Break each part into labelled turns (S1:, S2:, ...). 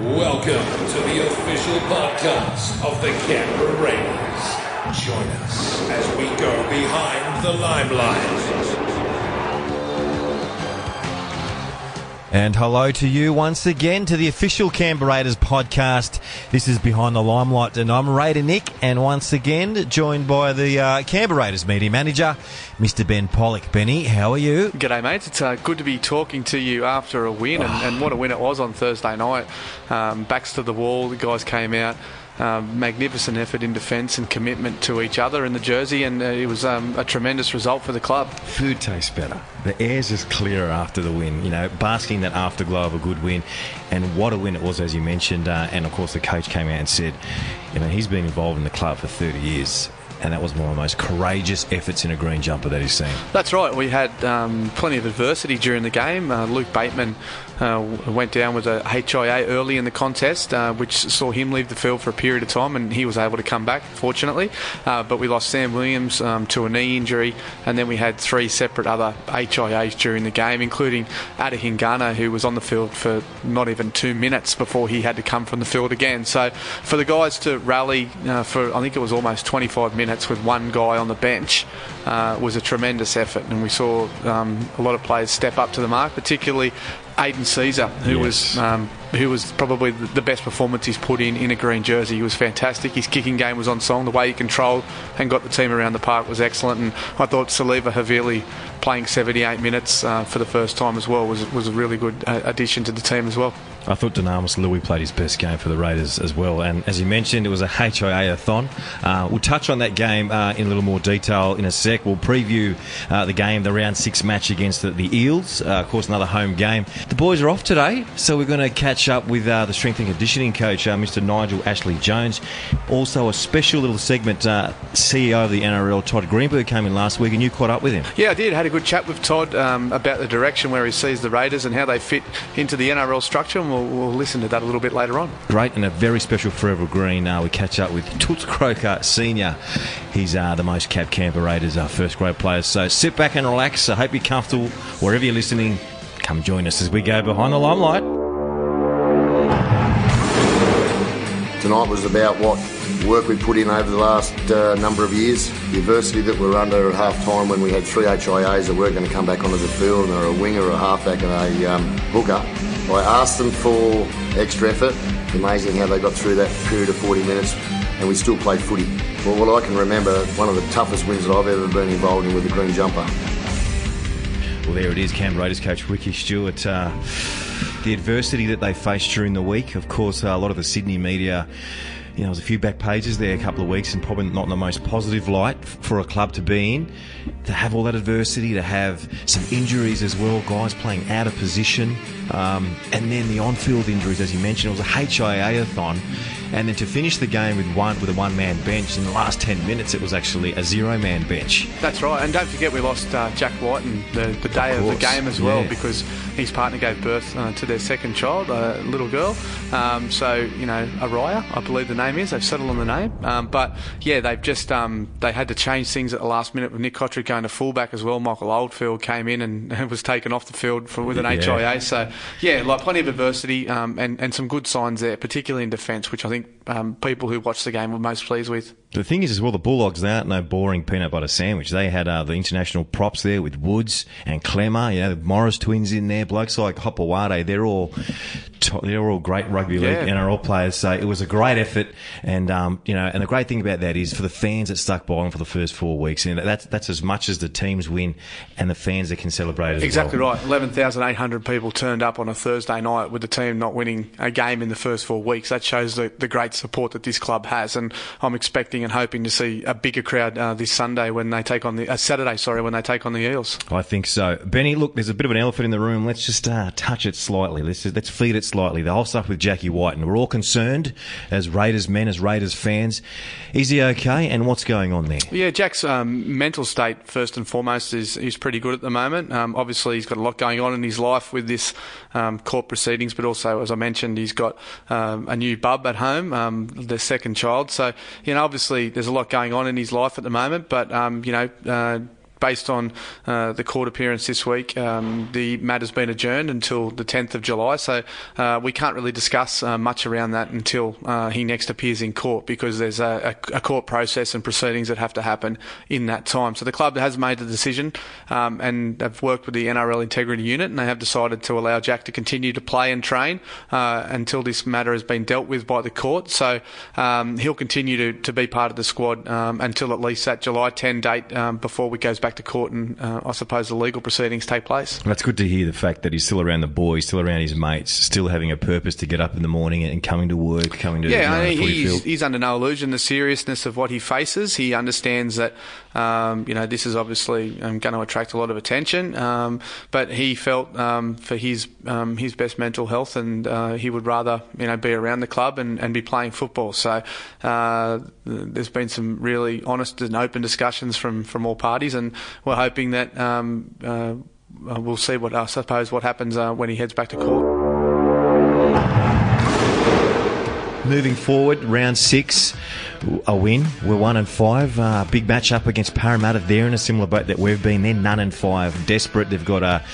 S1: Welcome to the official podcast of the Canberra Raiders. Join us as we go behind the limelight.
S2: And hello to you once again to the official Canberra Raiders podcast. This is Behind the Limelight, and I'm Raider Nick, and once again joined by the uh, Canberra Raiders media manager, Mr. Ben Pollock. Benny, how are you?
S3: G'day, mates. It's uh, good to be talking to you after a win, and, and what a win it was on Thursday night. Um, backs to the wall, the guys came out. Um, magnificent effort in defence and commitment to each other in the jersey, and uh, it was um, a tremendous result for the club.
S2: Food tastes better. The air's just clearer after the win. You know, basking that afterglow of a good win, and what a win it was, as you mentioned. Uh, and of course, the coach came out and said, you know, he's been involved in the club for 30 years. And that was one of the most courageous efforts in a green jumper that he's seen.
S3: That's right. We had um, plenty of adversity during the game. Uh, Luke Bateman uh, went down with a HIA early in the contest, uh, which saw him leave the field for a period of time, and he was able to come back, fortunately. Uh, but we lost Sam Williams um, to a knee injury, and then we had three separate other HIAs during the game, including Ata Hingano, who was on the field for not even two minutes before he had to come from the field again. So for the guys to rally uh, for, I think it was almost 25 minutes with one guy on the bench uh, was a tremendous effort, and we saw um, a lot of players step up to the mark, particularly Aidan Sezer, who
S2: Yes.
S3: was um, who was probably the the best performance he's put in in a green jersey. He was fantastic. His kicking game was on song. The way he controlled and got the team around the park was excellent. And I thought Siliva Havili playing 78 minutes uh, for the first time as well was was a really good uh, addition to the team as well.
S2: I thought Dunamis Lui played his best game for the Raiders as well. And as you mentioned, it was a HIA-a-thon. Uh, we'll touch on that game uh, in a little more detail in a sec. We'll preview uh, the game, the round six match against the, the Eels. Uh, of course, another home game. The boys are off today, so we're going to catch up with uh, the strength and conditioning coach, uh, Mr. Nigel Ashley Jones. Also, a special little segment. CEO of the NRL, Todd Greenberg, came in last week, and you caught up with him.
S3: Yeah, I did. Had a good chat with Todd um, about the direction where he sees the Raiders and how they fit into the NRL structure, and we'll, we'll listen to that a little bit later on.
S2: Great and a very special Forever Green. Uh, we catch up with Toots Croker Senior. He's uh, the most capped Canberra Raiders uh, first grade players. So sit back and relax. I hope you're comfortable wherever you're listening. Come join us as we go behind the limelight.
S4: Tonight was about what work we put in over the last uh, number of years, the adversity that we're under at half time when we had three HIAs that weren't going to come back onto the field, and they were a winger, a halfback, and a um, hooker. I asked them for extra effort. Amazing how they got through that period of 40 minutes, and we still played footy. Well, what I can remember, one of the toughest wins that I've ever been involved in with the green jumper.
S2: Well, there it is, Cam Raiders coach Ricky Stuart. Uh, the adversity that they faced during the week, of course, uh, a lot of the Sydney media. You know, there was a few back pages there a couple of weeks, and probably not in the most positive light for a club to be in. To have all that adversity, to have some injuries as well, guys playing out of position, um, and then the on-field injuries, as you mentioned, it was a HIA-a-thon, and then to finish the game with one with a one-man bench. In the last ten minutes, it was actually a zero-man bench.
S3: That's right, and don't forget we lost uh, Jack Wighton and the, the day of, the game as well
S2: yeah.
S3: because his partner gave birth uh, to their second child, a little girl. Um, so you know, Araya, I believe the name is. They've settled on the name, um, but yeah, they've just um, they had to change things at the last minute with Nick Cotric going to fullback as well. Michael Oldfield came in and was taken off the field for, with an
S2: Yeah.
S3: HIA. So yeah, like plenty of adversity um, and and some good signs there, particularly in defence, which I think um, people who watched the game were most pleased with.
S2: The thing is, as well, the Bulldogs, they aren't no boring peanut butter sandwich. They had uh, the international props there with Woods and Klemmer, you know, the Morris twins in there, blokes like Hopoate, they're all, they're all great rugby league
S3: Yeah.
S2: NRL players. So it was a great effort. And, um, you know, and the great thing about that is for the fans that stuck by them for the first four weeks, and that's, that's as much as the teams win and the fans that can celebrate as well.
S3: Exactly
S2: well.
S3: right. 11,800 people turned up on a Thursday night with the team not winning a game in the first four weeks. That shows the, the great support that this club has. And I'm expecting and hoping to see a bigger crowd uh, this Sunday when they take on the, uh, Saturday, sorry, when they take on the Eels.
S2: I think so. Benny, look, there's a bit of an elephant in the room. Let's just uh, touch it slightly. Let's let's feed it slightly. The whole stuff with Jackie Wighton, and we're all concerned as Raiders men, as Raiders fans. Is he okay? And what's going on there?
S3: Yeah, Jack's um, mental state, first and foremost, is, is pretty good at the moment. Um, obviously, he's got a lot going on in his life with this um, court proceedings, but also, as I mentioned, he's got um, a new bub at home, um, their second child. So, you know, obviously, there's a lot going on in his life at the moment, but, um, you know, uh, based on uh, the court appearance this week, um, the matter's been adjourned until the 10th of July. So uh, we can't really discuss uh, much around that until uh, he next appears in court because there's a, a, court process and proceedings that have to happen in that time. So the club has made the decision um, and have worked with the NRL Integrity Unit and they have decided to allow Jack to continue to play and train uh, until this matter has been dealt with by the court. So um, he'll continue to, to be part of the squad um, until at least that July 10 date um, before we goes back to court and uh, I suppose the legal proceedings take place.
S2: That's good to hear the fact that he's still around the boys, still around his mates, still having a purpose to get up in the morning and coming to work, coming to
S3: yeah.
S2: You know,
S3: he's, he's, under no illusion the seriousness of what he faces. He understands that um, you know this is obviously um, going to attract a lot of attention, um, but he felt um, for his um, his best mental health, and uh, he would rather you know be around the club and, and be playing football. So uh, there's been some really honest and open discussions from from all parties, and we're hoping that. Um, uh, we'll see what I suppose what happens uh, when he heads back to court.
S2: Moving forward, round six a win. We're one and five. Uh, big match up against Parramatta. They're in a similar boat that we've been. They're none and five. Desperate. They've got a,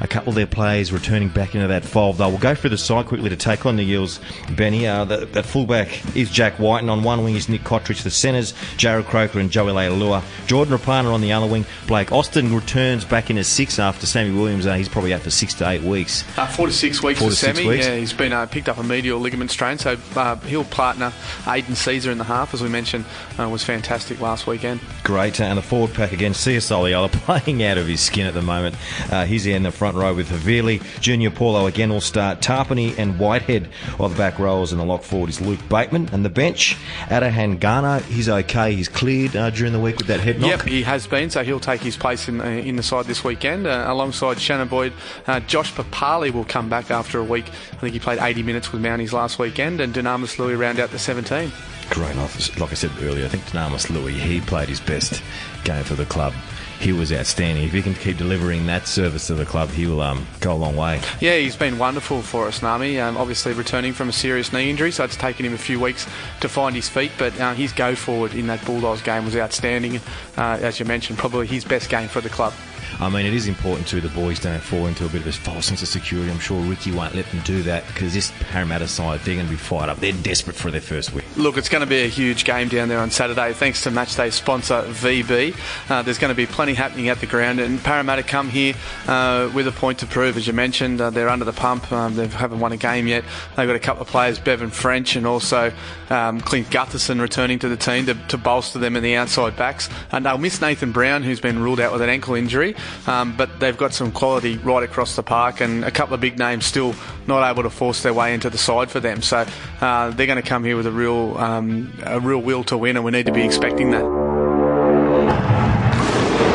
S2: a couple of their players returning back into that fold. Though we'll go through the side quickly to take on the Eels. Benny, uh, that fullback is Jack Wighton, and on one wing is Nick Cotric. The centres, Jarrod Croker and Joey Leilua. Jordan Rapana on the other wing. Blake Austin returns back in as six after Sammy Williams. Uh, he's probably out for six to eight weeks.
S3: Uh, four to six weeks
S2: four
S3: for
S2: Sammy.
S3: Weeks. Yeah, he's been uh, picked up a medial ligament strain, so uh, he'll partner Aidan Sezer in the half as we mentioned, uh, was fantastic last weekend.
S2: Great, uh, and the forward pack again, Sia playing out of his skin at the moment. Uh, he's in the front row with Havili. Junior Paulo again will start. Tapine and Whitehead while the back rows, and the lock forward is Luke Bateman. And the bench, Ata Hingano, he's okay. He's cleared uh, during the week with that head knock.
S3: Yep, he has been, so he'll take his place in, in the side this weekend uh, alongside Shannon Boyd. Uh, Josh Papalii will come back after a week. I think he played 80 minutes with Mounties last weekend, and Dunamis Lui round out the 17
S2: great. Like I said earlier, I think Dunamis Lui, he played his best game for the club. He was outstanding. If he can keep delivering that service to the club, he will um, go a long way.
S3: Yeah, he's been wonderful for us, Nami. Um, obviously, returning from a serious knee injury, so it's taken him a few weeks to find his feet. But uh, his go forward in that Bulldogs game was outstanding. Uh, as you mentioned, probably his best game for the club.
S2: I mean, it is important too the boys don't fall into a bit of a false sense of security. I'm sure Ricky won't let them do that because this Parramatta side, they're going to be fired up. They're desperate for their first win.
S3: Look, it's going to be a huge game down there on Saturday. Thanks to matchday sponsor VB. Uh, there's going to be plenty happening at the ground, and Parramatta come here uh, with a point to prove. As you mentioned, uh, they're under the pump. Um, they haven't won a game yet. They've got a couple of players, Bevan French and also um, Clint Gutherson, returning to the team to, to, bolster them in the outside backs. And they'll miss Nathan Brown, who's been ruled out with an ankle injury. Um, but they've got some quality right across the park, and a couple of big names still not able to force their way into the side for them. So uh, they're going to come here with a real, um, a real will to win, and we need to be expecting that.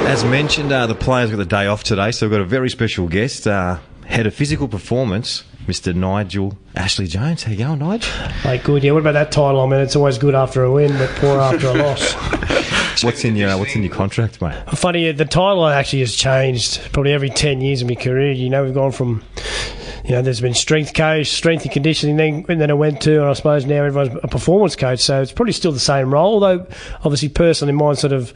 S2: As mentioned, uh, the players got the day off today, so we've got a very special guest, uh, head of physical performance, Mr. Nigel Ashley Jones. How you going, Nigel?
S5: Hey, good. Yeah. What about that title? I mean, it's always good after a win, but poor after a loss.
S2: what's in your uh, What's in your contract, mate?
S5: Funny, the title actually has changed probably every ten years of my career. You know, we've gone from you know, there's been strength coach, strength and conditioning, then, and then I went to, and I suppose now everyone's a performance coach. So it's probably still the same role, although obviously personally mine sort of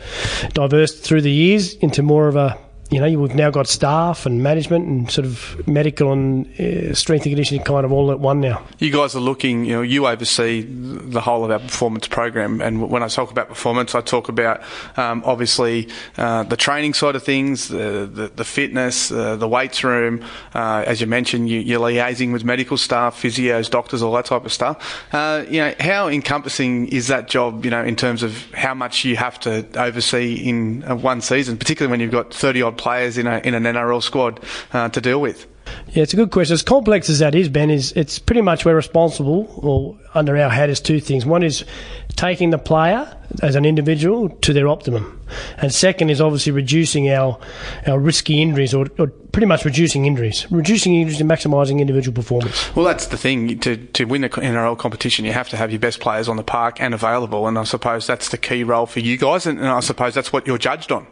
S5: diverse through the years into more of a you know, we've now got staff and management and sort of medical and uh, strength and conditioning kind of all at one now.
S3: You guys are looking, you know, you oversee the whole of our performance program. And when I talk about performance, I talk about um, obviously uh, the training side of things, the, the, the fitness, uh, the weights room. Uh, as you mentioned, you, are liaising with medical staff, physios, doctors, all that type of stuff. Uh, you know, how encompassing is that job, you know, in terms of how much you have to oversee in uh, one season, particularly when you've got 30 odd players in, a, in an NRL squad uh, to deal with?
S5: Yeah, it's a good question. As complex as that is, Ben, is it's pretty much we're responsible, or under our hat is two things. One is taking the player as an individual to their optimum. And second is obviously reducing our, our risky injuries or, or pretty much reducing injuries, reducing injuries and maximising individual performance.
S3: Well, that's the thing. To, to win the NRL competition, you have to have your best players on the park and available. And I suppose that's the key role for you guys. And, and I suppose that's what you're judged on.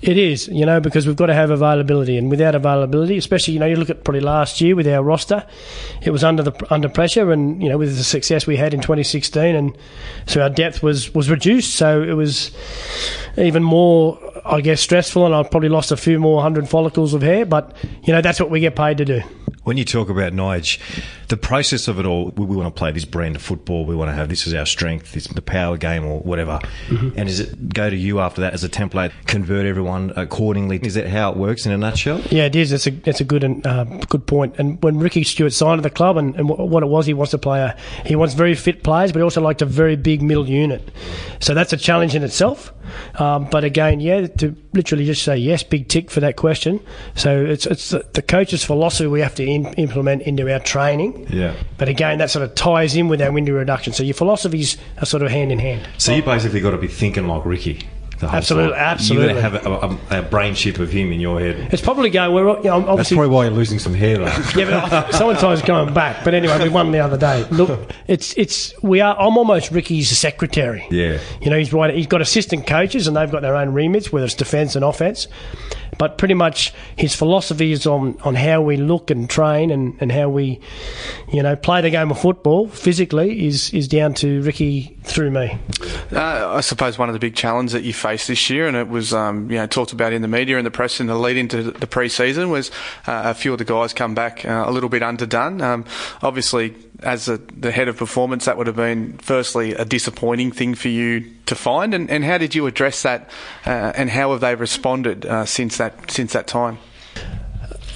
S5: It is, you know, because we've got to have availability. And without availability, especially, you know, you look at probably last year with our roster, it was under the under pressure. And, you know, with the success we had in 2016. And so our depth was, was reduced. So it was even more I guess, stressful, and I've probably lost a few more hundred follicles of hair. But you know, that's what we get paid to do.
S2: When you talk about Nige, the process of it all, we, we want to play this brand of football. We want to have this as our strength, this the power game or whatever.
S5: Mm-hmm.
S2: And does it go to you after that as a template? Convert everyone accordingly. Is that how it works in a nutshell?
S5: Yeah, it is. It's a it's a good and uh, good point. And when Ricky Stuart signed to the club, and, and what it was, he wants to play a he wants very fit players, but he also liked a very big middle unit. So that's a challenge in itself. Um, but again, yeah, to literally just say yes, big tick for that question. So it's it's the, the coach's philosophy we have to in, implement into our training.
S2: Yeah.
S5: But again, that sort of ties in with our window reduction. So your philosophies are sort of hand in hand.
S2: So you basically got to be thinking like Ricky.
S5: Absolutely,
S2: time.
S5: absolutely.
S2: You have a, a, a brain chip of him in your head.
S5: It's probably going. We're you know,
S2: That's
S5: obviously
S2: probably why you're losing some hair, though.
S5: Yeah, but sometimes going back. But anyway, we won the other day. Look, it's it's we are. I'm almost Ricky's secretary.
S2: Yeah.
S5: You know, he's right. He's got assistant coaches, and they've got their own remits, whether it's defence and offence. But pretty much his philosophy is on, on how we look and train and, and how we, you know, play the game of football physically is, is down to Ricky through me.
S3: Uh, I suppose one of the big challenges that you faced this year, and it was um, you know talked about in the media and the press in the lead into the pre-season, was uh, a few of the guys come back uh, a little bit underdone. Um, obviously, as a, the head of performance, that would have been firstly a disappointing thing for you to find. And, and how did you address that, uh, and how have they responded uh, since that since that time?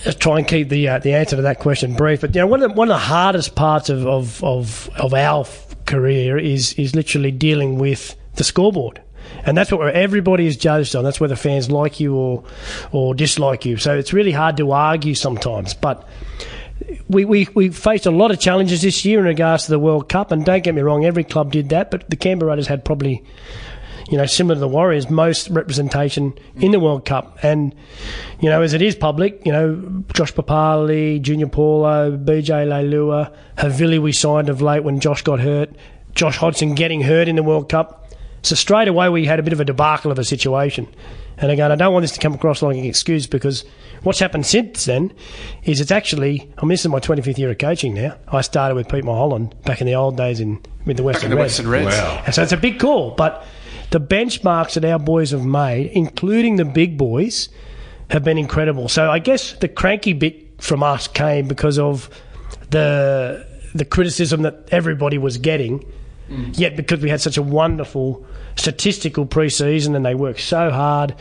S5: Let's try and keep the uh, the answer to that question brief. But you know, one of the, one of the hardest parts of, of, of, of our career is is literally dealing with the scoreboard. And that's what everybody is judged on. That's whether fans like you or or dislike you. So it's really hard to argue sometimes. But we, we, we faced a lot of challenges this year in regards to the World Cup. And don't get me wrong, every club did that. But the Canberra Raiders had probably, you know, similar to the Warriors, most representation in the World Cup. And, you know, as it is public, you know, Josh Papalii, Junior Paulo, BJ Leilua, Havili we signed of late when Josh got hurt, Josh Hodgson getting hurt in the World Cup. So straight away we had a bit of a debacle of a situation. And again, I don't want this to come across like an excuse because what's happened since then is it's actually, I mean, this is my 25th year of coaching now. I started with Pete Mulholland back in the old days in with the Western
S3: the
S5: Reds.
S3: Western Reds.
S2: Wow.
S5: And so it's a big call, but the benchmarks that our boys have made, including the big boys, have been incredible. So I guess the cranky bit from us came because of the the criticism that everybody was getting. Mm. Yet because we had such a wonderful statistical pre-season and they worked so hard,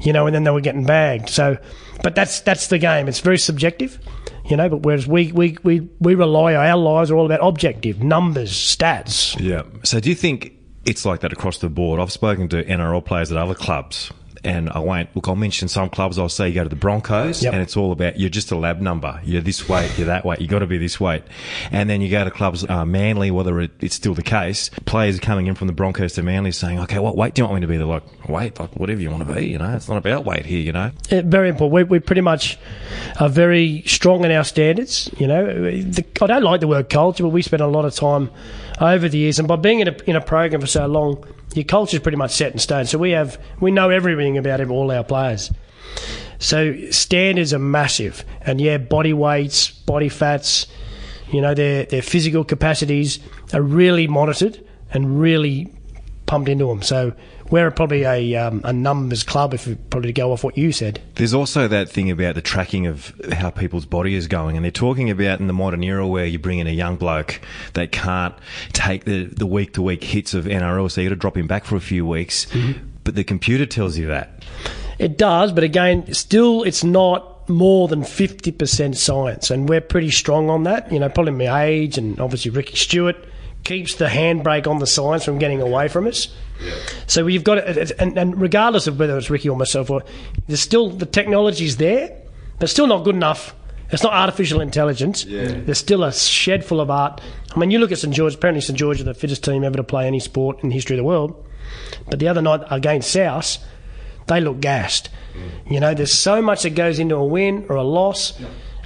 S5: you know, and then they were getting bagged. So, but that's that's the game. It's very subjective, you know. But whereas we we we, we rely our lives are all about objective numbers, stats.
S2: Yeah. So do you think it's like that across the board? I've spoken to NRL players at other clubs. And I won't look. I'll mention some clubs. I'll say you go to the Broncos,
S5: Yep.
S2: and it's all about you're just a lab number. You're this weight, you're that weight. You got to be this weight. And then you go to clubs, uh, Manly, whether it, it's still the case. Players are coming in from the Broncos to Manly saying, "Okay, what weight do you want me to be?" They're like, "Weight, like whatever you want to be." You know, it's not about weight here. You know.
S5: Very important. We, we pretty much are very strong in our standards. You know, the, I don't like the word culture, but we spend a lot of time over the years, and by being in a, in a program for so long, your culture is pretty much set in stone. So we have we know everything about all our players. So standards are massive, and yeah, body weights, body fats, you know, their their physical capacities are really monitored and really pumped into them. So we're probably a um, a numbers club, if we probably to go off what you said.
S2: There's also that thing about the tracking of how people's body is going, and they're talking about in the modern era where you bring in a young bloke that can't take the the week to week hits of NRL, so you got to drop him back for a few weeks. But the computer tells you that.
S5: It does, but again, still, it's not more than 50% science, and we're pretty strong on that. You know, probably my age, and obviously Ricky Stuart keeps the handbrake on the science from getting away from us. So you've got it, and, and regardless of whether it's Ricky or myself, or there's still the technology's there, but still not good enough. It's not artificial intelligence. There's still a shed full of art. I mean, you look at St George. Apparently, St George are the fittest team ever to play any sport in the history of the world. But the other night against South, they look gassed. Mm. You know, there's so much that goes into a win or a loss,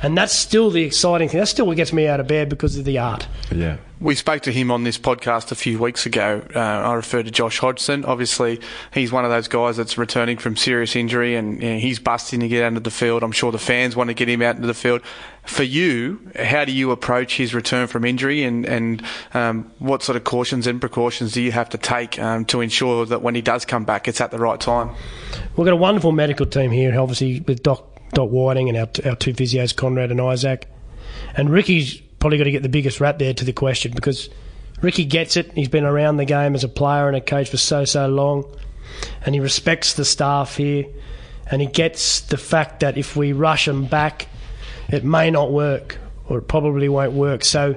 S5: and that's still the exciting thing. That's still what gets me out of bed because of the art.
S2: Yeah.
S3: We spoke to him on this podcast a few weeks ago. Uh, I refer to Josh Hodgson. Obviously, he's one of those guys that's returning from serious injury and you know, he's busting to get out into the field. I'm sure the fans want to get him out into the field. for you, how do you approach his return from injury, and and um, what sort of cautions and precautions do you have to take um, to ensure that when he does come back, it's at the right time?
S5: We've got a wonderful medical team here, obviously with Doc Doc Whiting and our our two physios, Conrad and Isaac, and Ricky's probably got to get the biggest rap there to the question because Ricky gets it. He's been around the game as a player and a coach for so so long, and he respects the staff here, and he gets the fact that if we rush him back it may not work or it probably won't work. So,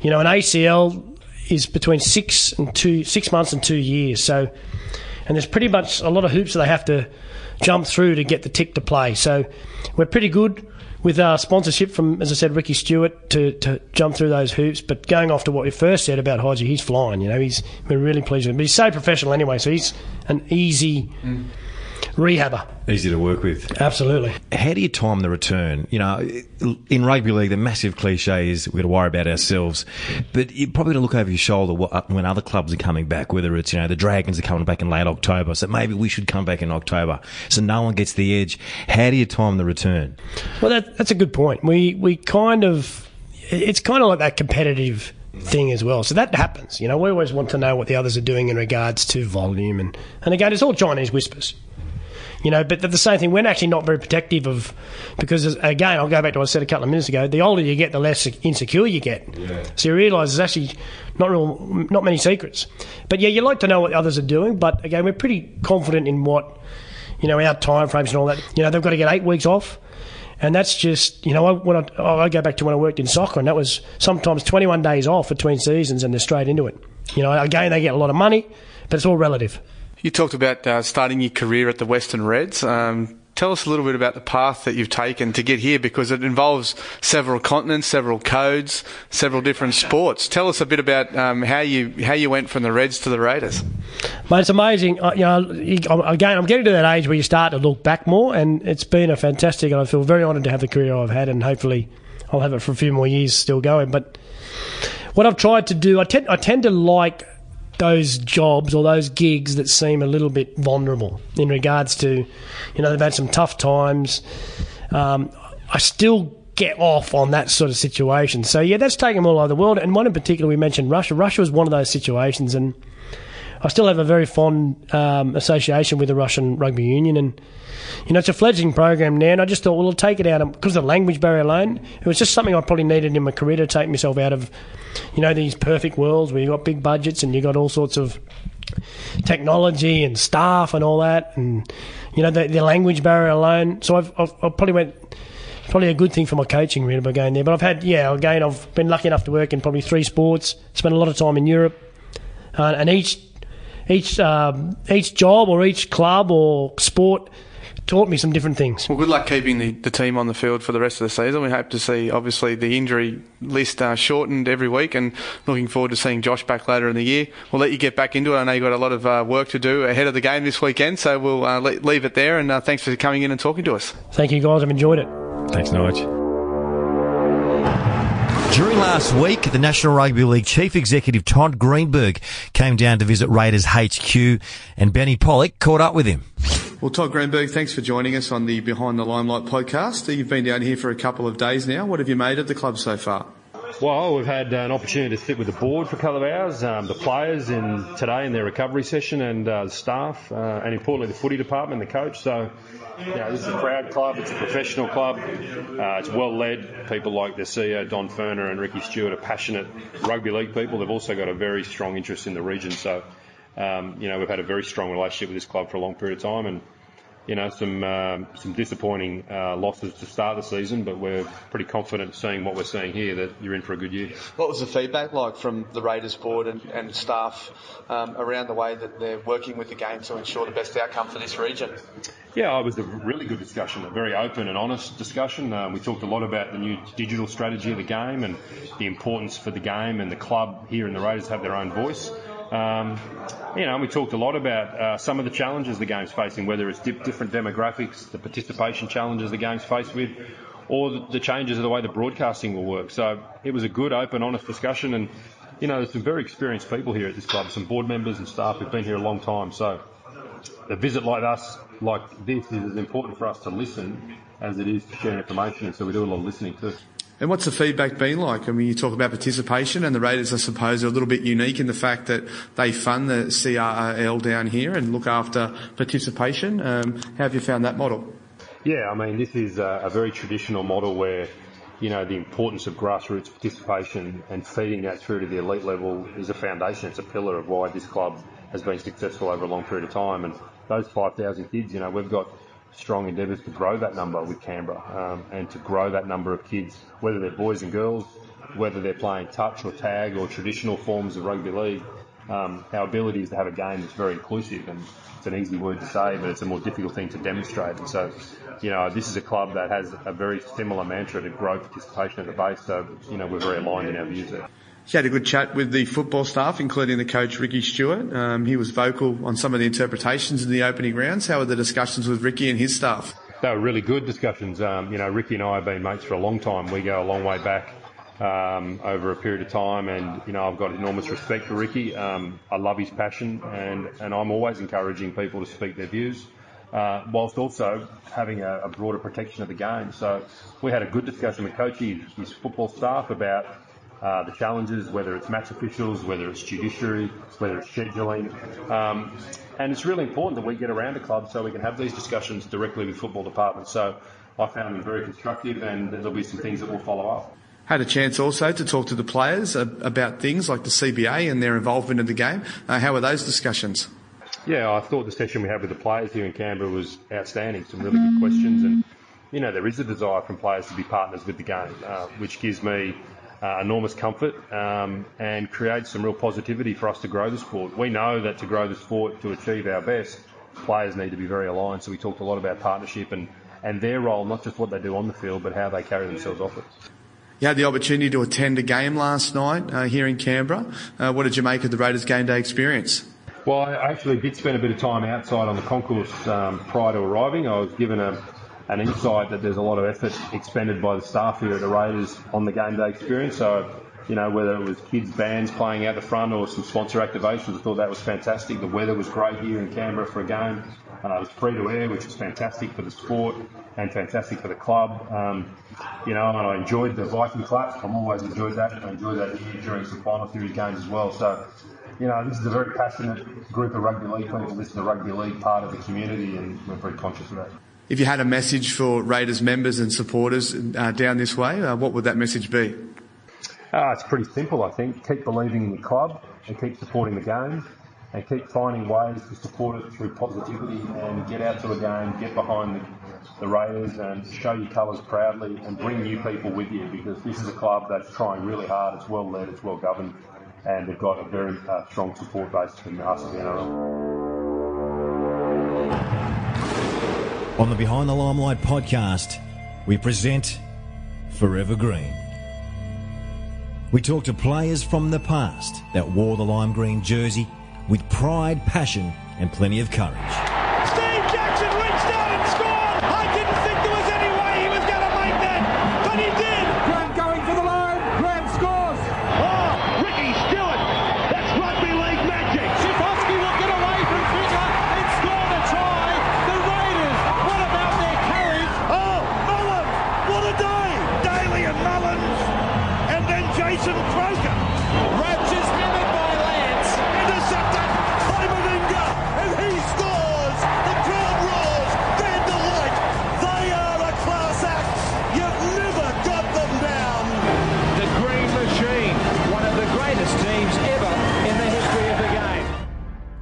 S5: you know, an ACL is between six and two, six months and two years. So, and there's pretty much a lot of hoops that they have to jump through to get the tick to play. So, we're pretty good with our sponsorship from, as I said, Ricky Stuart to, to jump through those hoops. But going off to what we first said about Hodgie, he's flying. You know, he's been really pleased with him. But he's so professional anyway, so he's an easy. Mm rehabber.
S2: Easy to work with.
S5: Absolutely.
S2: How do you time the return? You know, in rugby league, the massive cliche is we've got to worry about ourselves, but you're probably going to look over your shoulder uh, when other clubs are coming back, whether it's, you know, the Dragons are coming back in late October, so maybe we should come back in October. So no one gets the edge. How do you time the return?
S5: Well, that, that's a good point. We, we kind of, it's kind of like that competitive thing as well. So that happens. You know, we always want to know what the others are doing in regards to volume. And, and again, it's all Chinese whispers. You know, but the same thing, we're actually not very protective of, because again, I'll go back to what I said a couple of minutes ago. The older you get, the less insecure you get. Yeah. So you realise there's actually not real, not many secrets. But yeah, you like to know what others are doing. But again, we're pretty confident in what, you know, our time frames and all that. You know, they've got to get eight weeks off. And that's just, you know, I, when I, oh, I go back to when I worked in soccer, and that was sometimes 21 days off between seasons, and they're straight into it. You know, again, they get a lot of money, but it's all relative.
S3: You talked about uh, starting your career at the Western Reds. Um, tell us a little bit about the path that you've taken to get here because it involves several continents, several codes, several different sports. Tell us a bit about um, how you how you went from the Reds to the Raiders.
S5: Mate, it's amazing. Uh, you know, again, I'm getting to that age where you start to look back more, and it's been a fantastic. And I feel very honoured to have the career I've had, and hopefully, I'll have it for a few more years still going. But what I've tried to do, I tend I tend to like those jobs or those gigs that seem a little bit vulnerable in regards to, you know, they've had some tough times. Um, I still get off on that sort of situation. So yeah, that's taken all over the world. And one in particular, we mentioned Russia. Russia was one of those situations, and I still have a very fond um, association with the Russian rugby union. And you know, it's a fledgling program now. And I just thought, well, I'll take it out because of the language barrier alone. It was just something I probably needed in my career to take myself out of you know, these perfect worlds where you've got big budgets and you've got all sorts of technology and staff and all that, and you know the, the language barrier alone. So I've, I've, I've, probably went probably a good thing for my coaching really by going there. But I've had yeah again I've been lucky enough to work in probably three sports. Spent a lot of time in Europe, uh, and each each um, each job or each club or sport taught me some different things.
S3: Well, good luck keeping the, the team on the field for the rest of the season. We hope to see, obviously, the injury list uh, shortened every week and looking forward to seeing Josh back later in the year. We'll let you get back into it. I know you've got a lot of uh, work to do ahead of the game this weekend, so we'll uh, leave it there. And uh, thanks for coming in and talking to us.
S5: Thank you, guys. I've enjoyed it.
S2: Thanks, Nige.
S6: During last week, the National Rugby League Chief Executive Todd Greenberg came down to visit Raiders HQ and Benny Pollock caught up with him.
S3: Well, Todd Greenberg, thanks for joining us on the Behind the Limelight podcast. You've been down here for a couple of days now. What have you made of the club so far?
S7: Well, we've had an opportunity to sit with the board for a couple of hours, um, the players in today in their recovery session, and uh, the staff, uh, and importantly the footy department, the coach. So, you know, this is a proud club. It's a professional club. Uh, it's well led. People like the CEO Don Furner and Ricky Stuart are passionate rugby league people. They've also got a very strong interest in the region. So, um, you know, we've had a very strong relationship with this club for a long period of time, and you know, some um, some disappointing uh, losses to start the season, but we're pretty confident seeing what we're seeing here that you're in for a good year.
S3: What was the feedback like from the Raiders board and, and staff um, around the way that they're working with the game to ensure the best outcome for this region?
S7: Yeah, it was a really good discussion, a very open and honest discussion. Um, we talked a lot about the new digital strategy of the game and the importance for the game and the club here in the Raiders have their own voice. Um, you know, we talked a lot about uh, some of the challenges the game's facing, whether it's dip, different demographics, the participation challenges the game's faced with, or the, the changes of the way the broadcasting will work. So it was a good, open, honest discussion, and you know, there's some very experienced people here at this club, some board members and staff who've been here a long time. So a visit like us, like this, is as important for us to listen as it is to share information, and so we do a lot of listening too.
S8: And what's the feedback been like? I mean, you talk about participation, and the Raiders, I suppose, are a little bit unique in the fact that they fund the CRL down here and look after participation. Um, how have you found that model?
S7: Yeah, I mean, this is a, a very traditional model where you know, the importance of grassroots participation and feeding that through to the elite level is a foundation. It's a pillar of why this club has been successful over a long period of time. And those 5,000 kids, you know, we've got strong endeavours to grow that number with Canberra um, and to grow that number of kids, whether they're boys and girls, whether they're playing touch or tag or traditional forms of rugby league. Um, our ability is to have a game that's very inclusive and it's an easy word to say, but it's a more difficult thing to demonstrate. And so, you know, this is a club that has a very similar mantra to grow participation at the base. So, you know, we're very aligned in our views there.
S8: She had a good chat with the football staff, including the coach Ricky Stuart. Um, he was vocal on some of the interpretations in the opening rounds. How were the discussions with Ricky and his staff?
S7: They were really good discussions. Um, you know, Ricky and I have been mates for a long time. We go a long way back um, over a period of time, and you know, I've got enormous respect for Ricky. Um, I love his passion, and and I'm always encouraging people to speak their views. Uh, whilst also having a, a, broader protection of the game. So we had a good discussion with Coach, his football staff about uh, the challenges, whether it's match officials, whether it's judiciary, whether it's scheduling. Um, and it's really important that we get around a club so we can have these discussions directly with football departments. So I found them very constructive and there'll be some things that we'll follow up.
S8: Had a chance also to talk to the players about things like the CBA and their involvement in the game. Uh, how were those discussions?
S7: Yeah, I thought the session we had with the players here in Canberra was outstanding. Some really good questions, and you know there is a desire from players to be partners with the game, uh, which gives me uh, enormous comfort um, and creates some real positivity for us to grow the sport. We know that to grow the sport, to achieve our best, players need to be very aligned. So we talked a lot about partnership and, and their role, not just what they do on the field, but how they carry themselves off it.
S8: You had the opportunity to attend a game last night uh, here in Canberra. Uh, what did you make of the Raiders game day experience?
S7: Well, I actually did spend a bit of time outside on the concourse um, prior to arriving. I was given a, an insight that there's a lot of effort expended by the staff here at the Raiders on the game day experience. So, you know, whether it was kids' bands playing out the front or some sponsor activations, I thought that was fantastic. The weather was great here in Canberra for a game. Uh, it was free to air, which was fantastic for the sport and fantastic for the club. Um, you know, and I enjoyed the Viking clap. I've always enjoyed that. I enjoyed that here during some final series games as well. So, you know, this is a very passionate group of rugby league people. This is the rugby league part of the community, and we're very conscious of that.
S8: If you had a message for Raiders members and supporters uh, down this way, uh, what would that message be?
S7: Uh, it's pretty simple, I think. Keep believing in the club and keep supporting the game and keep finding ways to support it through positivity and get out to a game, get behind the, the Raiders and show your colours proudly and bring new people with you because this is a club that's trying really hard. It's well led, it's well governed, and they've got a very uh, strong support base from us at the NRL.
S6: On the Behind the Limelight podcast, we present Forever Green. We talk to players from the past that wore the lime green jersey with pride, passion, and plenty of courage.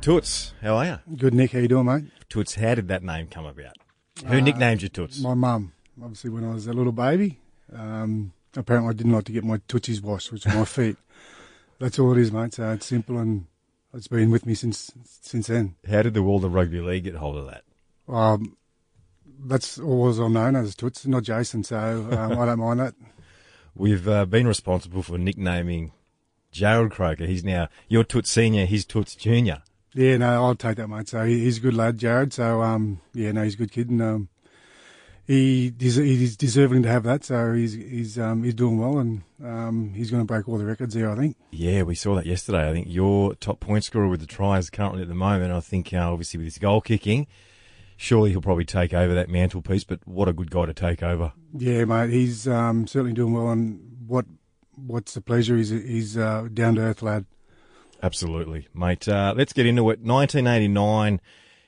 S6: Toots, how are you?
S9: Good, Nick. How you doing, mate?
S6: Toots, how did that name come about? Who uh, nicknamed you Toots?
S9: My mum. Obviously, when I was a little baby, um, apparently I didn't like to get my tootsies washed, which are my feet. That's all it is, mate. So it's simple, and it's been with me since since then.
S6: How did the world of rugby league get hold of that?
S9: Um, that's always I'm known as Toots, not Jason. So um, I don't mind that.
S6: We've uh, been responsible for nicknaming Jarrod Croker. He's now your Toots Senior, he's Toots Junior.
S9: Yeah, no, I'll take that, mate. So he's a good lad, Jarrod. So um, yeah, no, he's a good kid, and um, he he's deserving to have that. So he's he's um, he's doing well, and um, he's going to break all the records here, I think.
S6: Yeah, we saw that yesterday. I think your top point scorer with the tries currently at the moment. I think uh, obviously with his goal kicking,
S2: surely he'll probably take over that mantelpiece. But what a good guy to take over.
S9: Yeah, mate, he's um, certainly doing well. And what what's the pleasure? He's he's uh, down to earth lad.
S2: Absolutely, mate. Uh, let's get into it. 1989.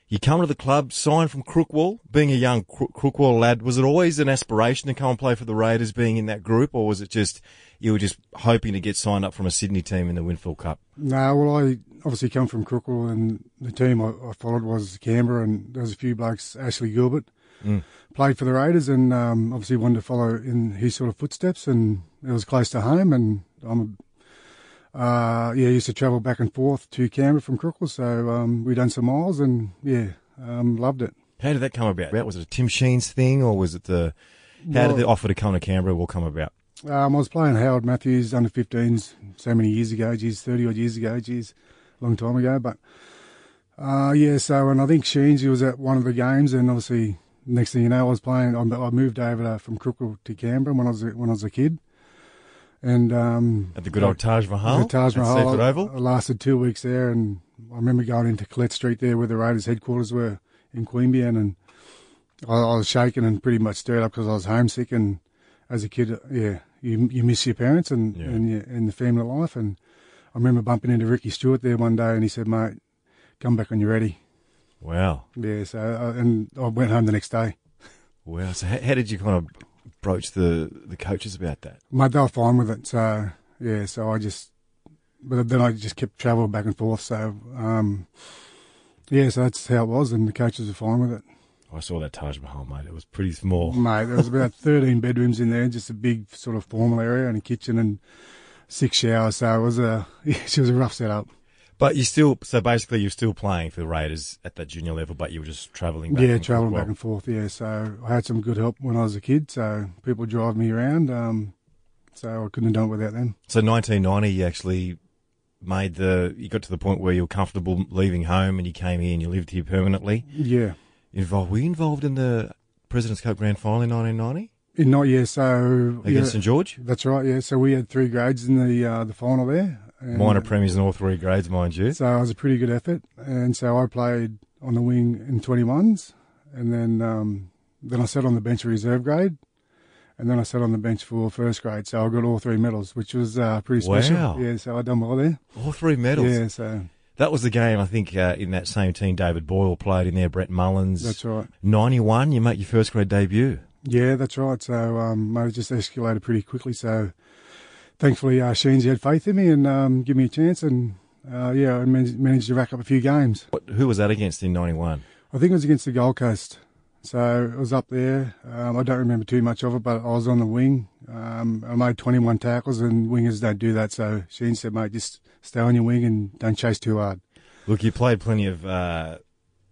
S2: You come to the club, signed from Crookwell. Being a young Crook- Crookwell lad, was it always an aspiration to come and play for the Raiders, being in that group, or was it just you were just hoping to get signed up from a Sydney team in the Winfield Cup?
S9: No, well, I obviously come from Crookwell, and the team I, I followed was Canberra, and there was a few blokes. Ashley Gilbert
S2: Mm.
S9: played for the Raiders, and um, obviously wanted to follow in his sort of footsteps, and it was close to home, and I'm. Uh, yeah, I used to travel back and forth to Canberra from Crookwell, so um, we done some miles, and yeah, um, loved it.
S2: How did that come about? Was it a Tim Sheens thing, or was it the how did the offer to come to Canberra all come about?
S9: Um, I was playing Harold Matthews under 15s so many years ago, geez, 30 odd years ago, geez, long time ago. But uh, yeah, so, and I think Sheensy was at one of the games, and obviously, next thing you know, I was playing, I I moved over to, from Crookwell to Canberra when I was when I was a kid. And um,
S2: At the good old Taj Mahal
S9: the Taj Mahal. I? I lasted two weeks there, and I remember going into Colette Street there where the Raiders headquarters were in Queanbeyan, and I, I was shaking and pretty much stirred up because I was homesick. And as a kid, yeah, you you miss your parents and
S2: Yeah.
S9: and, your, and the family life. And I remember bumping into Ricky Stuart there one day, and he said, "Mate, come back when you're ready."
S2: Wow,
S9: Yeah, so uh, and I went home the next day.
S2: wow. So how, how did you kind of broach the the coaches about that?
S9: Mate, they were fine with it. So yeah, so I just, but then I just kept travelling back and forth. So um, yeah, so that's how it was, and the coaches were fine with it.
S2: I saw that Taj Mahal, mate. It was pretty small.
S9: Mate, there was about 13 bedrooms in there, just a big sort of formal area and a kitchen and six showers. So it was a, it was a rough setup.
S2: But you still, so basically, you're still playing for the Raiders at that junior level, but you were just travelling. back
S9: yeah, travelling back and forth. Yeah, so I had some good help when I was a kid. So people drive me around. Um, so I couldn't have done it without them.
S2: So 1990, you actually made the. You got to the point where you were comfortable leaving home, and you came here and you lived here permanently.
S9: Yeah.
S2: Involved? Were you involved in the President's Cup Grand Final in 1990
S9: In not yeah, so
S2: against
S9: yeah,
S2: St George?
S9: That's right. Yeah, so we had three grades in the uh, the final there.
S2: Minor premiers in all three grades, mind you.
S9: So it was a pretty good effort, and so I played on the wing in 21s, and then um, then I sat on the bench for reserve grade, and then I sat on the bench for first grade. So I got all three medals, which was uh, pretty special.
S2: Wow.
S9: Yeah, so I done well there.
S2: All three medals.
S9: Yeah, so
S2: That was the game, I think, uh, in that same team David Boyle played in there, Brett Mullins.
S9: that's right.
S2: 91, you make your first grade debut.
S9: Yeah, that's right. So um, it just escalated pretty quickly. So thankfully, uh, Sheensy had faith in me and um, give me a chance, and uh, yeah, I managed, managed to rack up a few games.
S2: What, who was that against in 91?
S9: I think it was against the Gold Coast. So it was up there. Um, I don't remember too much of it, but I was on the wing. Um, I made 21 tackles, and wingers don't do that. So Sheen said, mate, just stay on your wing and don't chase too hard.
S2: Look, you played plenty of uh,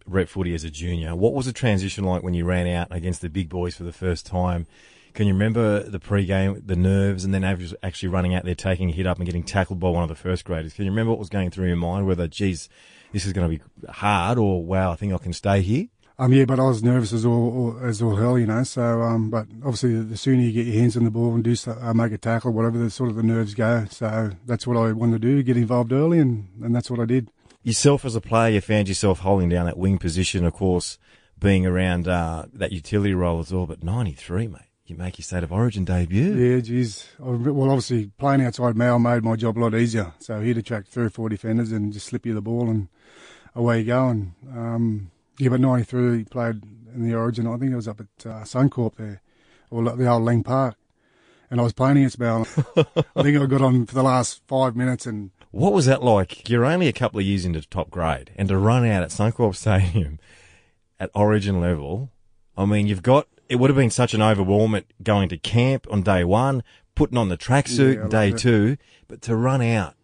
S2: rep footy as a junior. What was the transition like when you ran out against the big boys for the first time? Can you remember the pre-game, the nerves, and then actually running out there, taking a hit up and getting tackled by one of the first graders? Can you remember what was going through your mind? Whether, geez, this is going to be hard, or wow, I think I can stay here.
S9: Um, yeah, but I was nervous as all, as all hell, you know. So, um, but obviously, the sooner you get your hands on the ball and do so, uh, make a tackle, whatever the sort of the nerves go. So that's what I wanted to do, get involved early, and, and that's what I did.
S2: Yourself as a player, you found yourself holding down that wing position, of course, being around uh, that utility role as well. But 93, mate, you make your state of origin debut.
S9: Yeah, geez. Well, obviously, playing outside Mal made my job a lot easier. So he'd attract three or four defenders and just slip you the ball, and away you go. And um, yeah, but 93 he played in the Origin. I think it was up at uh, Suncorp there, or the old Lang Park. And I was playing against Mal. I think I got on for the last five minutes, and
S2: What was that like? You're only a couple of years into top grade, and to run out at Suncorp Stadium at Origin level, I mean, you've got. It would have been such an overwhelmment going to camp on day one, putting on the tracksuit
S9: Yeah,
S2: day two, but to run out,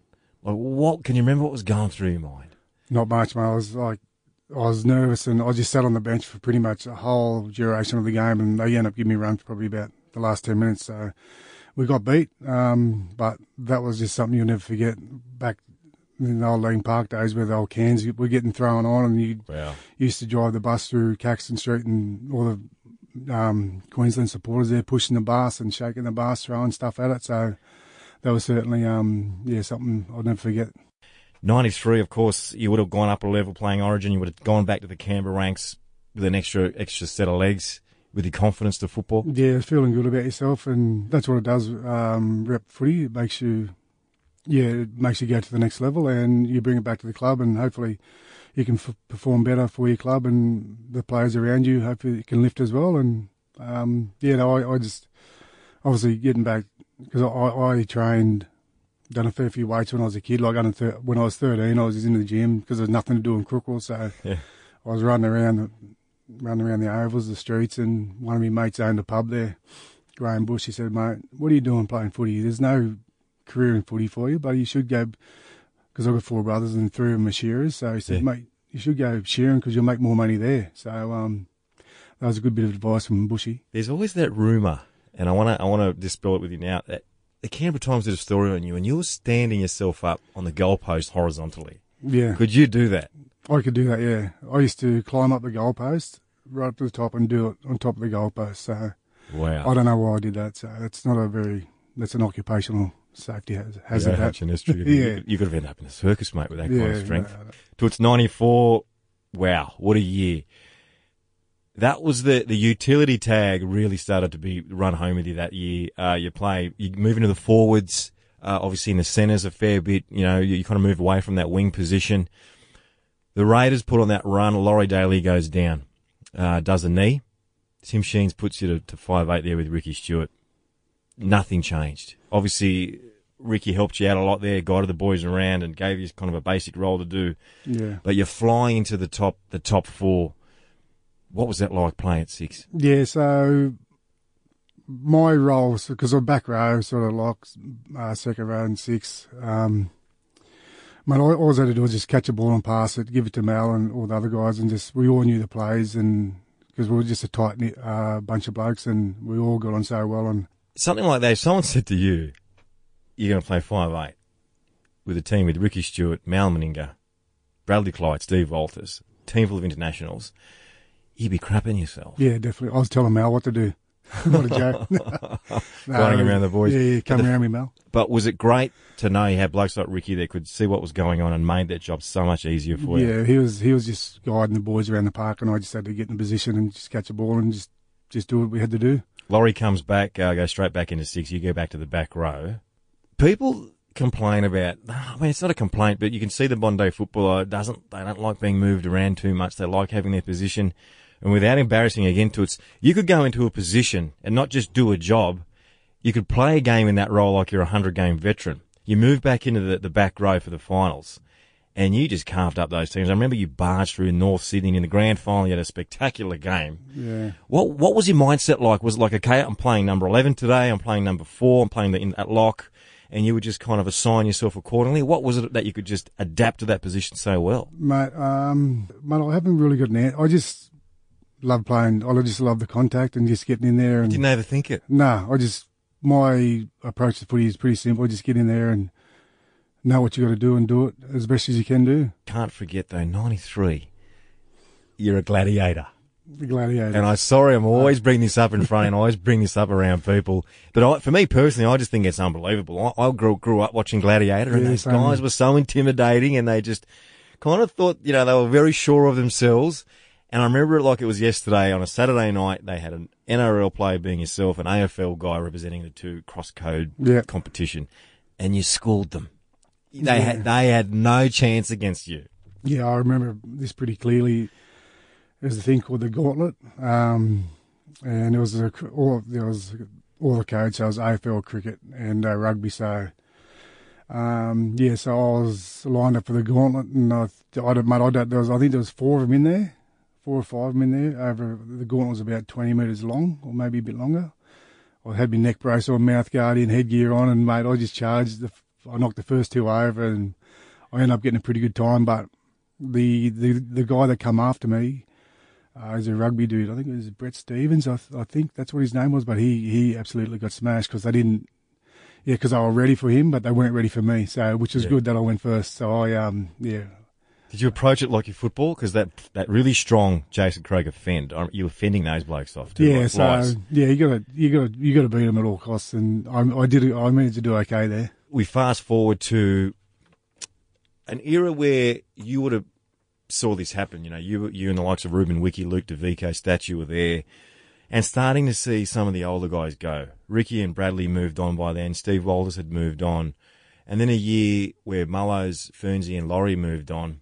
S2: like what? Can you remember what was going through your mind?
S9: not much, mate. I was like, I was nervous, and I just sat on the bench for pretty much the whole duration of the game, and they ended up giving me runs for probably about the last ten minutes. So we got beat, um, but that was just something you'll never forget. Back in the old Lang Park days, where the old cans were getting thrown on, and you
S2: Wow.
S9: used to drive the bus through Caxton Street, and all the um, Queensland supporters there pushing the bus and shaking the bus, throwing stuff at it. So that was certainly, um, yeah, something I'll never forget.
S2: 93, of course, you would have gone up a level playing Origin. You would have gone back to the Canberra ranks. with an extra extra set of legs with your confidence to football?
S9: Yeah, feeling good about yourself, and that's what it does. Um, rep footy it makes you, yeah, it makes you go to the next level, and you bring it back to the club, and hopefully you can f- perform better for your club and the players around you. Hopefully you can lift as well, and um, yeah, no, I, I just obviously getting back because I, I trained. Done a fair few weights when I was a kid. Like under thir- when I was thirteen, I was in the gym because there was nothing to do in Crookwell, so
S2: Yeah.
S9: I was running around the running around the ovals, the streets, and one of my mates owned a pub there, Graham Bush. He said, "Mate, what are you doing playing footy? There's no career in footy for you, but you should go because I've got four brothers and three of them are shearers. So he said,
S2: Yeah.
S9: mate, you should go shearing because you'll make more money there. So um, that was a good bit of advice from Bushy.
S2: There's always that rumor, and I want to I want to dispel it with you now. That the Canberra Times did a story on you, and you were standing yourself up on the goalpost horizontally.
S9: Yeah,
S2: Could you do that?
S9: I could do that. Yeah, I used to climb up the goalpost right up to the top and do it on top of the goalpost. So
S2: Wow.
S9: I don't know why I did that. So it's not a very that's an occupational safety haz- hazard.
S2: Yeah. Hutchin, that's true.
S9: yeah.
S2: You, could, you could have ended up in a circus, mate, with that kind of strength.
S9: no, no.
S2: To its 94, wow, what a year. That was the, the utility tag really started to be run home with you that year. Uh, you play, you move into the forwards, uh, obviously in the centres a fair bit. You know, you, you kind of move away from that wing position. The Raiders put on that run. Laurie Daley goes down, uh, does a knee. Tim Sheens puts you to, to five eight there with Ricky Stuart. Nothing changed. Obviously, Ricky helped you out a lot there, guided the boys around, and gave you kind of a basic role to do.
S9: Yeah.
S2: But you're flying into the top, the top four. What was that like playing at six?
S9: Yeah, so my role, because I'm back row, sort of like uh, second row and six. Um, all I had to do was just catch a ball and pass it, give it to Mel and all the other guys, and just we all knew the plays, and because we were just a tight knit uh, bunch of blokes, and we all got on so well. And
S2: Something like that. If someone said to you, "You're going to play five eight with a team with Ricky Stuart, Mal Meninga, Bradley Clyde, Steve Walters, team full of internationals," you'd be crapping yourself.
S9: yeah, definitely, I was telling Mel what to do. Not a joke. No,
S2: Guiding around the boys.
S9: Yeah, yeah, come
S2: the-
S9: around me, Mel.
S2: But was it great to know you had blokes like Ricky that could see what was going on and made that job so much easier for you?
S9: Yeah, he was he was just guiding the boys around the park, and I just had to get in position and just catch a ball and just just do what we had to do.
S2: Laurie comes back, uh, goes straight back into six. You go back to the back row. People complain about. I mean, it's not a complaint, but you can see the Bondi footballer doesn't. They don't like being moved around too much. They like having their position, and without embarrassing again to it's, you could go into a position and not just do a job. You could play a game in that role like you're a hundred game veteran. You move back into the, the back row for the finals, and you just carved up those teams. I remember you barged through North Sydney in the grand final. You had a spectacular game.
S9: Yeah.
S2: What what was your mindset like? Was it like, okay, I'm playing number 11 today, I'm playing number four, I'm playing the, in, at lock, and you would just kind of assign yourself accordingly? What was it that you could just adapt to that position so well?
S9: Mate, um, mate, I haven't really got an answer. I just love playing. I just love the contact and just getting in there. And
S2: Didn't overthink it.
S9: no, I just my approach to footy is pretty simple. I Just get in there and know what you got to do and do it as best as you can do.
S2: Can't forget though, 93. You're a gladiator.
S9: The gladiator.
S2: And I'm sorry, I'm always bringing this up in front and I always bring this up around people. But I, for me personally, I just think it's unbelievable. I, I grew, grew up watching Gladiator and
S9: Yeah,
S2: those guys
S9: here.
S2: were so intimidating and they just kind of thought, you know, they were very sure of themselves. And I remember it like it was yesterday on a Saturday night. They had an NRL player being yourself, an AFL guy representing the two cross code
S9: Yeah.
S2: competition, and you schooled them. They had they had no chance against you.
S9: Yeah, I remember this pretty clearly. There's a thing called the gauntlet, um, and it was a, all there was all the codes. So it was AFL cricket and uh, rugby. So um, yeah, so I was lined up for the gauntlet, and I, I don't, mate, I don't, there was I think there was four of them in there, four or five of them in there. Over the gauntlet was about 20 metres long, or maybe a bit longer. I had my neck brace or mouth guard in, headgear on, and mate, I just charged. The, I knocked the first two over, and I ended up getting a pretty good time. But the the the guy that come after me uh, is a rugby dude. I think it was Brett Stevens. I, th- I think that's what his name was. But he he absolutely got smashed because they didn't. Yeah, because they were ready for him, but they weren't ready for me. So, which was
S2: Yeah.
S9: good that I went first. So I um yeah
S2: Did you approach it like your football? Because that that really strong Jason Croker fend, um, you were fending those blokes off too.
S9: yeah.
S2: like
S9: So
S2: flies.
S9: yeah, you gotta you gotta you gotta beat them at all costs, and I I did I managed to do okay there.
S2: We fast forward to an era where you would have saw this happen. You know, you you and the likes of Ruben Wiki, Luke Davico, Statue were there, and starting to see some of the older guys go. Ricky and Bradley moved on by then. Steve Walters had moved on, and then a year where Mullows, Fernsey, and Laurie moved on.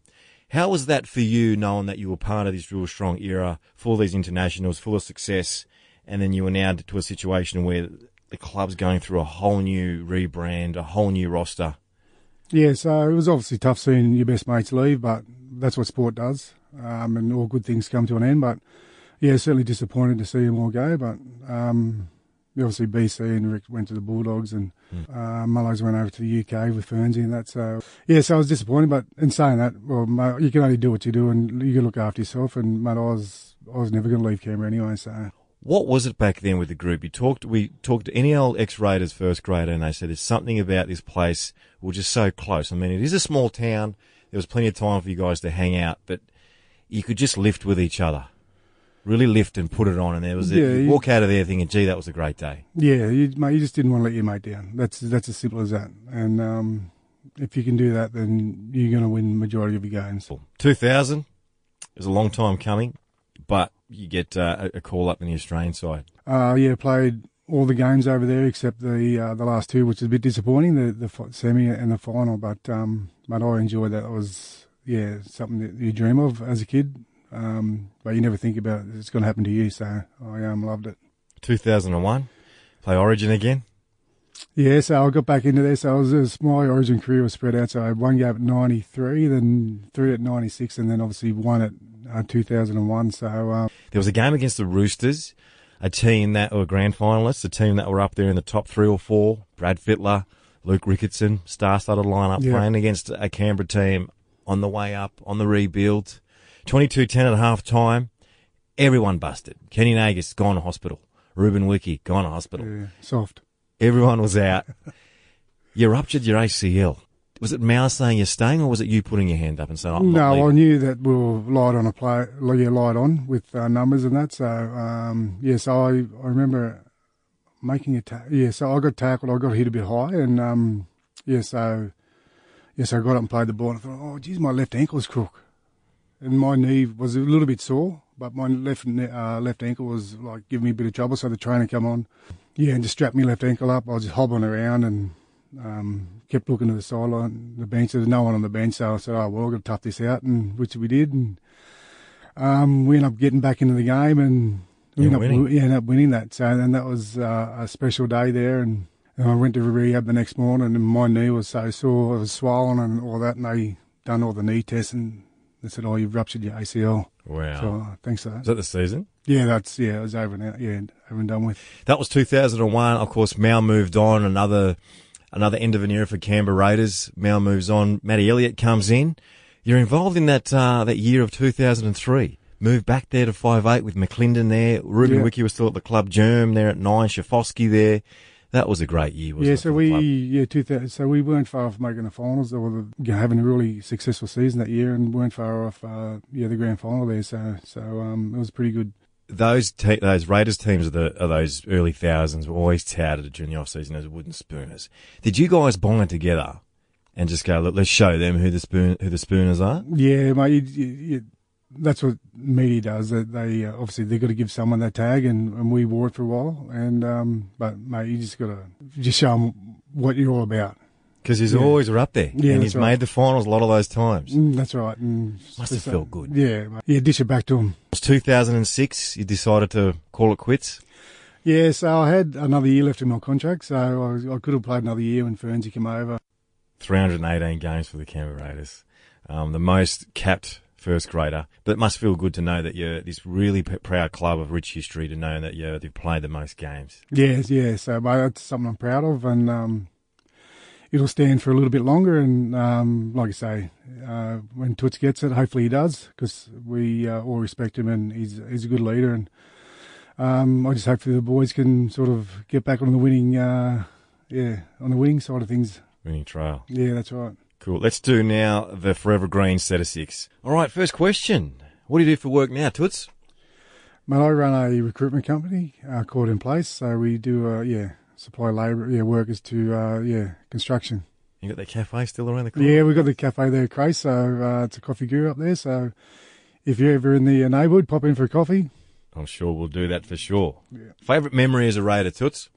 S2: How was that for you, knowing that you were part of this real strong era, full of these internationals, full of success, and then you were now to a situation where the club's going through a whole new rebrand, a whole new roster?
S9: Yeah, so it was obviously tough seeing your best mates leave, but that's what sport does, um, and all good things come to an end. But yeah, certainly disappointed to see them all go. But um, obviously BC and Rick went to the Bulldogs, and
S2: Hmm.
S9: uh, Mullows went over to the UK with Fernsey and that. So yeah, so I was disappointed. But in saying that, well, mate, you can only do what you do, and you can look after yourself. And mate, I was I was never going to leave Canberra anyway. So
S2: What was it back then with the group? You talked, we talked to any old ex-Raiders first grader and they said there's something about this place. We're just so close. I mean, it is a small town. There was plenty of time for you guys to hang out, but you could just lift with each other. Really lift and put it on. And there was,
S9: Yeah,
S2: a, you walk out of there thinking, gee, that was a great day.
S9: yeah, you, mate, you just didn't want to let your mate down. That's that's as simple as that. And um, if you can do that, then you're going to win majority of your games.
S2: 2000 is a long time coming, but you get uh, a call up in the Australian side.
S9: Uh, yeah, played all the games over there except the uh, the last two, which is a bit disappointing, the the semi and the final. But um, but I enjoyed that. It was yeah something that you dream of as a kid, um, but you never think about it. it's going to happen to you. So I um, loved it.
S2: 2001, play Origin again.
S9: Yeah, so I got back into this. So I was, was my origin career was spread out. So I had one game at '93, then three at '96, and then obviously one at uh, 2001. So um,
S2: There was a game against the Roosters, a team that were grand finalists, a team that were up there in the top three or four. Brad Fittler, Luke Ricketson, star-studded lineup
S9: Yeah.
S2: playing against a Canberra team on the way up, on the rebuild. 22-10 at half time. Everyone busted. Kenny Nagas gone to hospital. Ruben Wiki gone to hospital.
S9: yeah, soft.
S2: Everyone was out. you ruptured your ACL. Was it Mal saying you're staying, or was it you putting your hand up and saying, I'm not
S9: No, I knew that we were light on a play, yeah, light on with uh, numbers and that. So, um, yeah, so I, I remember making a ta- yeah, so I got tackled, I got hit a bit high, and um, yeah, so yeah, so I got up and played the ball, and I thought, oh, geez, my left ankle's crook, and my knee was a little bit sore, but my left uh, left ankle was like giving me a bit of trouble. So the trainer come on, yeah, and just strapped me left ankle up. I was just hobbling around and um, kept looking to the sideline, the bench. There was no one on the bench, so I said, "Oh well, I've got to tough this out," and which we did, and um, we ended up getting back into the game and we
S2: And
S9: ended up,
S2: winning.
S9: we ended up winning that. So and that was uh, a special day there, and, and I went to rehab the next morning, and my knee was so sore, it was swollen and all that, and they done all the knee tests, and they said, "Oh, you've ruptured your ACL."
S2: Wow.
S9: So uh, thanks for that.
S2: Was that the season?
S9: Yeah, that's yeah, it was over now. Yeah, over and done with.
S2: That was 2001. Of course, Mal moved on. Another another end of an era for Canberra Raiders. Mal moves on. Matty Elliott comes in. You're involved in that uh, that year of 2003. Moved back there to five eight with McLinden there. Ruben
S9: Yeah.
S2: Wiki was still at the club. Germ there at nine. Schifcofske there. That was a great year, wasn't
S9: yeah,
S2: it?
S9: so we yeah two thousand. So we weren't far off making the finals or the, you know, having a really successful season that year, and weren't far off uh, yeah the grand final there. So so um, it was a pretty good.
S2: Those te- those Raiders teams of the of those early thousands were always touted during the off season as wooden spooners. Did you guys bond together and just go, look, let's show them who the spoon who the spooners are?
S9: Yeah, mate, you, you, you, that's what media does. That they uh, obviously they've got to give someone that tag, and, and we wore it for a while. And um, but mate, you just got to just show them what you're all about.
S2: Because he's
S9: Yeah.
S2: always up there,
S9: Yeah,
S2: and he's
S9: right.
S2: made the finals a lot of those times.
S9: Mm, that's right. And
S2: Must have felt good.
S9: Yeah, mate. yeah. Dish it back to him.
S2: It was 2006. You decided to call it quits.
S9: Yeah, so I had another year left in my contract, so I, was, I could have played another year when Fernsey came over.
S2: 318 games for the Canberra Raiders, um, the most capped first grader. But it must feel good to know that you're this really p- proud club of rich history to know that you're, you've played the most games.
S9: Yes, yeah. So mate, that's something I'm proud of, and um, it'll stand for a little bit longer. And um, like I say, uh, when Toots gets it, hopefully he does, because we uh, all respect him, and he's he's a good leader. And um, I just hope the boys can sort of get back on the winning, uh, yeah, on the winning side of things.
S2: Winning trail.
S9: Yeah, that's right.
S2: Cool. Let's do now the Forever Green set of six. All right, first question. What do you do for work now, Toots?
S9: Mate, I run a recruitment company uh, called In Place, so we do uh, yeah supply labour, yeah workers to uh, yeah construction.
S2: You got that cafe still around the corner?
S9: Yeah, we've got the cafe there, Crace. So uh, it's a coffee guru up there. So if you're ever in the neighbourhood, pop in for a coffee.
S2: I'm sure we'll do that for sure. Favourite memory as a Raider, Toots?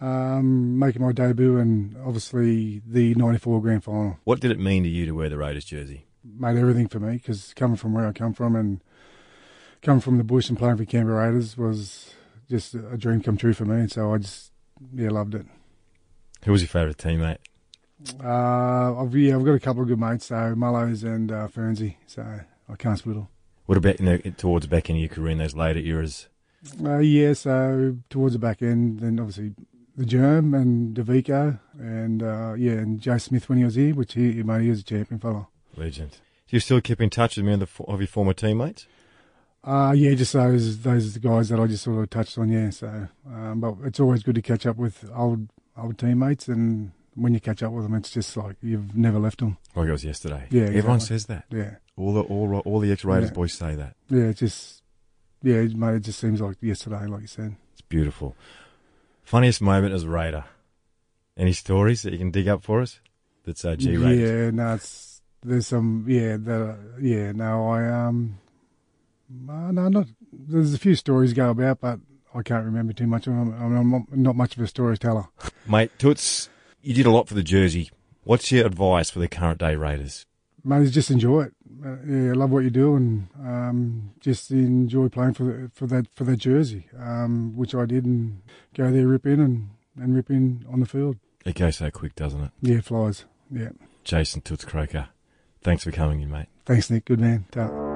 S9: Um, making my debut and obviously the '94 grand final
S2: What did it mean to you to wear the Raiders jersey?
S9: made everything for me because coming from where I come from and coming from the bush and playing for Canberra Raiders was just a dream come true for me. And so I just yeah loved it.
S2: Who was your favourite teammate?
S9: Uh, I've, yeah, I've got a couple of good mates, so Mullows and uh, Fernsey, so I can't split them.
S2: What about you know, towards the back end of your career in those later eras?
S9: Uh, yeah, so towards the back end, then obviously the Germ and Davico, and uh, yeah, and Joe Smith when he was here, which he, mate, he was a champion fella.
S2: Legend. Do you still keep in touch with many of, the, of your former teammates?
S9: Uh, yeah, just those those are the guys that I just sort of touched on, yeah. So, um, but it's always good to catch up with old old teammates, and when you catch up with them, it's just like you've never left them.
S2: Like it was yesterday.
S9: Yeah,
S2: Everyone
S9: exactly.
S2: says that.
S9: Yeah,
S2: All the all, all the ex Raiders
S9: Yeah.
S2: boys say that.
S9: yeah, it's just yeah, mate. It just seems like yesterday, like you said.
S2: It's beautiful. Funniest moment as Raider? Any stories that you can dig up for us? That's uh, G Raiders.
S9: Yeah, no, it's there's some yeah, the, yeah. No, I um, uh, no, not there's a few stories go about, but I can't remember too much of them. I mean, I'm not, much of a storyteller.
S2: Mate, Toots, you did a lot for the jersey. What's your advice for the current day Raiders?
S9: Mate, just enjoy it. Uh, yeah, love what you do, and um, just enjoy playing for the, for that for that jersey, um, which I did, and go there, rip in, and, and rip in on the field.
S2: It goes so quick, doesn't it?
S9: Yeah, flies. Yeah.
S2: Jason Toots Croker, thanks for coming in, mate.
S9: Thanks, Nick. Good man. Ta.